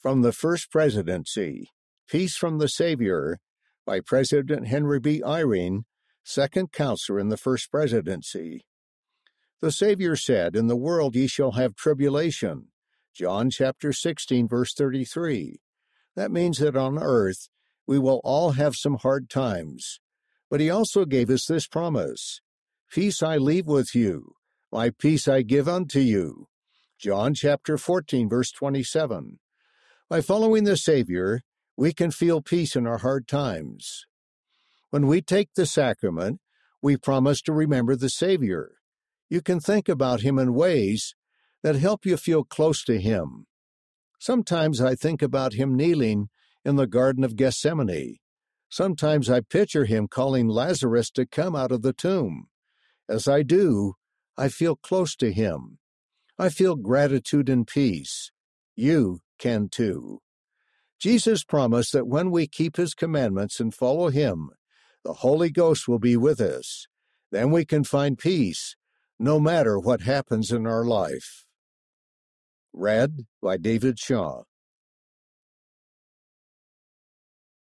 From the First Presidency Peace from the Savior by President Henry B. Eyring, second counselor in the First Presidency. The Savior said, In the world ye shall have tribulation. John chapter 16, verse 33. That means that on earth we will all have some hard times. But he also gave us this promise Peace I leave with you, my peace I give unto you. John chapter 14, verse 27. By following the Savior, we can feel peace in our hard times. When we take the sacrament, we promise to remember the Savior. You can think about Him in ways that help you feel close to Him. Sometimes I think about Him kneeling in the Garden of Gethsemane. Sometimes I picture Him calling Lazarus to come out of the tomb. As I do, I feel close to Him. I feel gratitude and peace. You can too. Jesus promised that when we keep his commandments and follow him, the Holy Ghost will be with us. Then we can find peace no matter what happens in our life. Read by David Shaw.